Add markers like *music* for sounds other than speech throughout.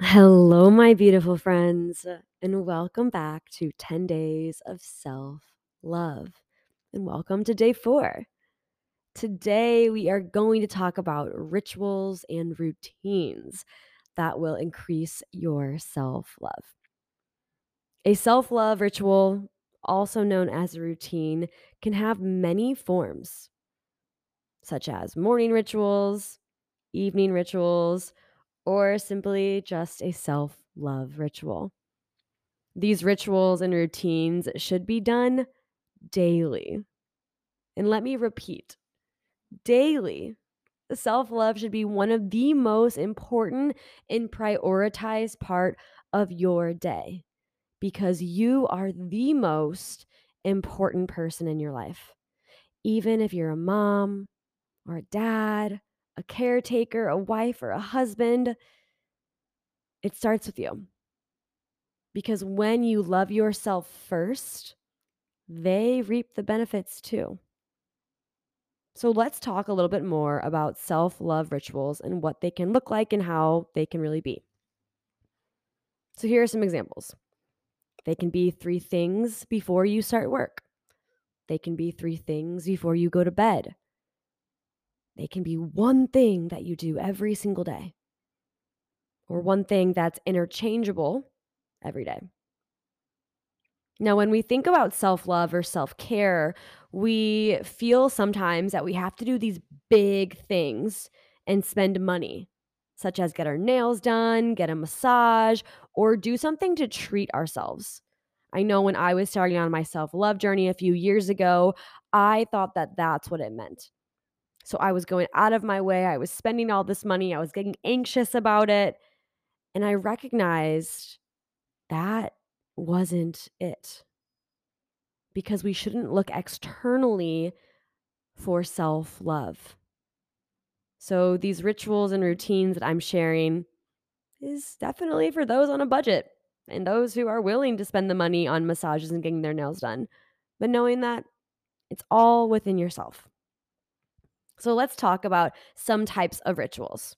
Hello, my beautiful friends, and welcome back to 10 Days of Self Love. And welcome to day four. Today, we are going to talk about rituals and routines that will increase your self love. A self love ritual, also known as a routine, can have many forms, such as morning rituals, evening rituals, or simply just a self love ritual. These rituals and routines should be done daily. And let me repeat daily. Self love should be one of the most important and prioritized part of your day because you are the most important person in your life. Even if you're a mom or a dad, a caretaker, a wife, or a husband, it starts with you. Because when you love yourself first, they reap the benefits too. So let's talk a little bit more about self love rituals and what they can look like and how they can really be. So here are some examples. They can be three things before you start work. They can be three things before you go to bed. They can be one thing that you do every single day, or one thing that's interchangeable every day. Now, when we think about self love or self care, we feel sometimes that we have to do these big things and spend money, such as get our nails done, get a massage, or do something to treat ourselves. I know when I was starting on my self love journey a few years ago, I thought that that's what it meant. So I was going out of my way, I was spending all this money, I was getting anxious about it. And I recognized that wasn't it because we shouldn't look externally for self love. So, these rituals and routines that I'm sharing is definitely for those on a budget and those who are willing to spend the money on massages and getting their nails done, but knowing that it's all within yourself. So, let's talk about some types of rituals.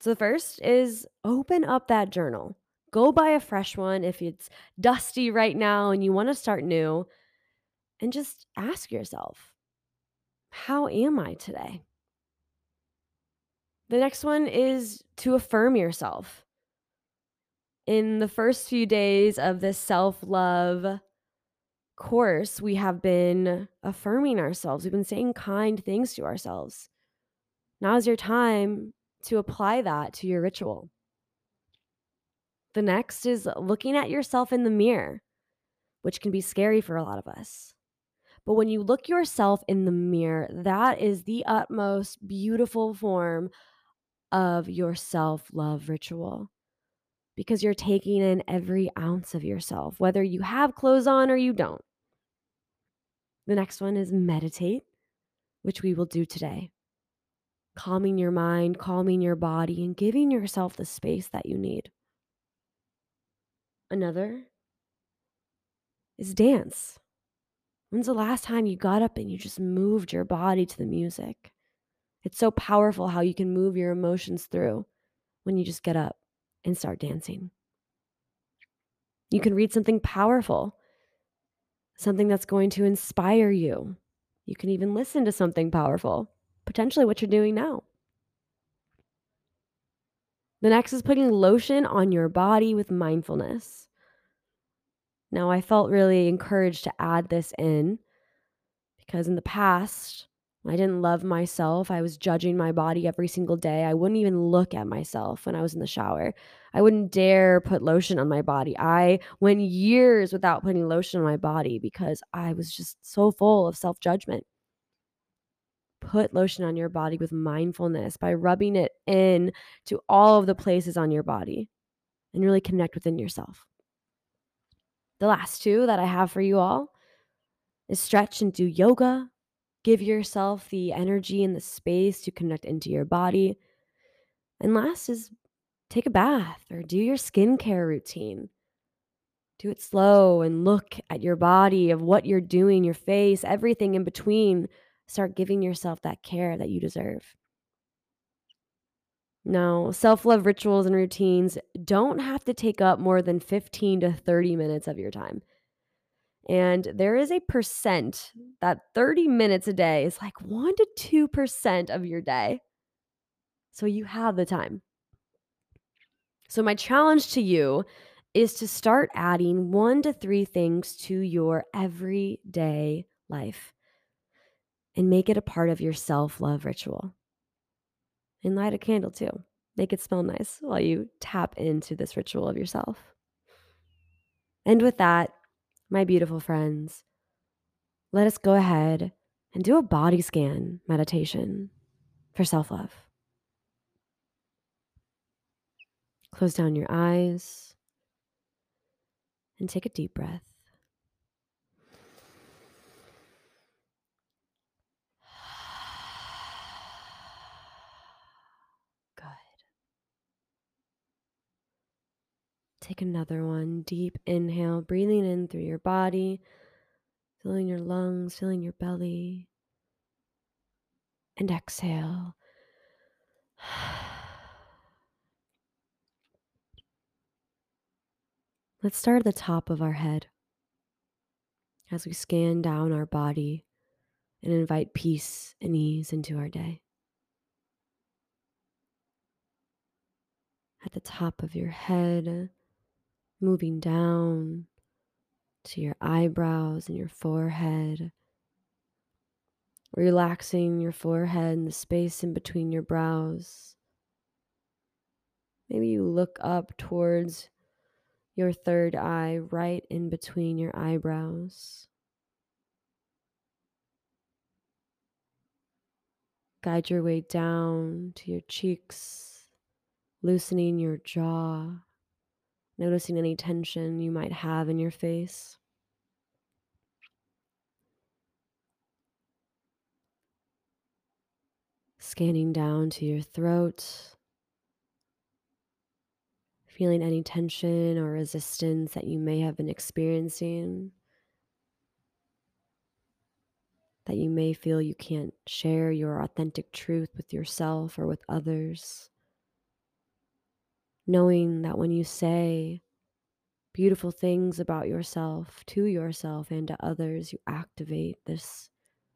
So, the first is open up that journal. Go buy a fresh one if it's dusty right now and you want to start new. And just ask yourself, how am I today? The next one is to affirm yourself. In the first few days of this self love course, we have been affirming ourselves. We've been saying kind things to ourselves. Now is your time to apply that to your ritual. The next is looking at yourself in the mirror, which can be scary for a lot of us. But when you look yourself in the mirror, that is the utmost beautiful form of your self love ritual because you're taking in every ounce of yourself, whether you have clothes on or you don't. The next one is meditate, which we will do today. Calming your mind, calming your body, and giving yourself the space that you need. Another is dance. When's the last time you got up and you just moved your body to the music? It's so powerful how you can move your emotions through when you just get up and start dancing. You can read something powerful, something that's going to inspire you. You can even listen to something powerful, potentially what you're doing now. The next is putting lotion on your body with mindfulness. Now, I felt really encouraged to add this in because in the past, I didn't love myself. I was judging my body every single day. I wouldn't even look at myself when I was in the shower. I wouldn't dare put lotion on my body. I went years without putting lotion on my body because I was just so full of self judgment. Put lotion on your body with mindfulness by rubbing it in to all of the places on your body and really connect within yourself. The last two that I have for you all is stretch and do yoga Give yourself the energy and the space to connect into your body. And last is take a bath or do your skincare routine. Do it slow and look at your body, of what you're doing, your face, everything in between. Start giving yourself that care that you deserve. Now, self love rituals and routines don't have to take up more than 15 to 30 minutes of your time. And there is a percent that 30 minutes a day is like 1 to 2% of your day. So you have the time. So, my challenge to you is to start adding one to three things to your everyday life and make it a part of your self love ritual. And light a candle too. Make it smell nice while you tap into this ritual of yourself. And with that, my beautiful friends, let us go ahead and do a body scan meditation for self love. Close down your eyes and take a deep breath. Take another one. Deep inhale, breathing in through your body, filling your lungs, filling your belly. And exhale. *sighs* Let's start at the top of our head as we scan down our body and invite peace and ease into our day. At the top of your head, moving down to your eyebrows and your forehead, relaxing your forehead and the space in between your brows. Maybe you look up towards your third eye right in between your eyebrows. Guide your way down to your cheeks, loosening your jaw, noticing any tension you might have in your face. Scanning down to your throat feeling any tension or resistance that you may have been experiencing, that you may feel you can't share your authentic truth with yourself or with others. Knowing that when you say beautiful things about yourself to yourself and to others, you activate this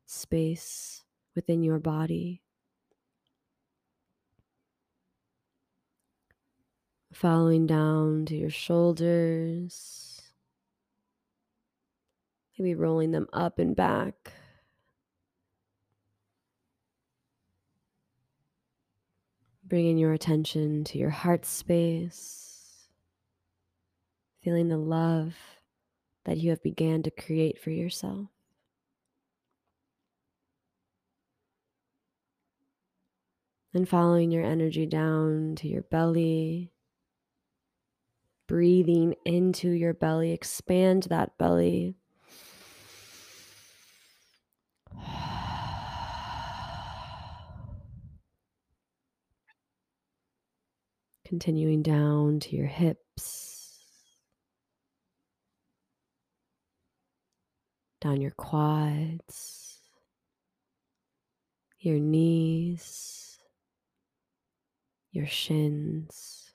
space within your body. following down to your shoulders, maybe rolling them up and back. Bringing your attention to your heart space, feeling the love that you have began to create for yourself. And following your energy down to your belly, breathing into your belly. Expand that belly. *sighs* Continuing down to your hips, down your quads, your knees, your shins.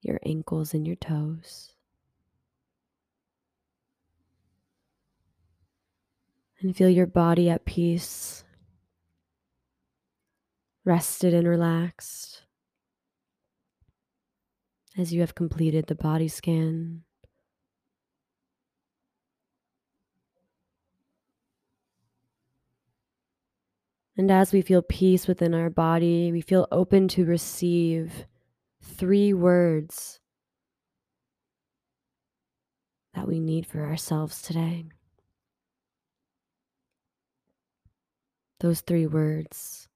Your ankles and your toes. And feel your body at peace, rested and relaxed as you have completed the body scan. And as we feel peace within our body, we feel open to receive three words that we need for ourselves today. Those three words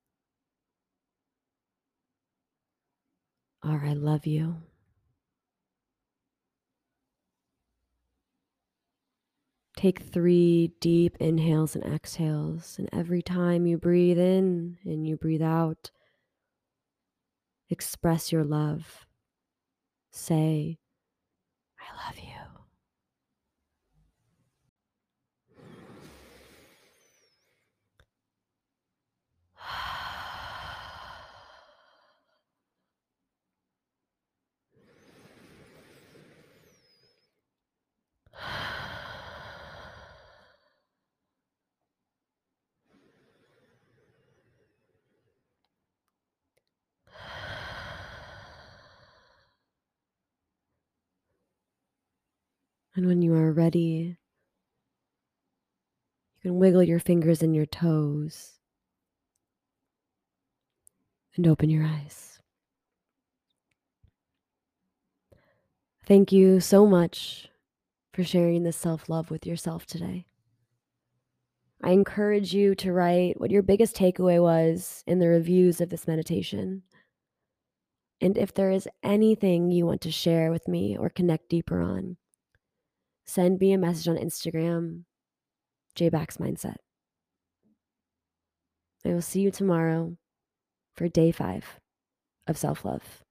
are I love you. Take three deep inhales and exhales, and every time you breathe in and you breathe out, Express your love. Say, I love you. And when you are ready, you can wiggle your fingers and your toes and open your eyes. Thank you so much for sharing this self love with yourself today. I encourage you to write what your biggest takeaway was in the reviews of this meditation. And if there is anything you want to share with me or connect deeper on, send me a message on Instagram, JBax Mindset. I will see you tomorrow for day five of self love.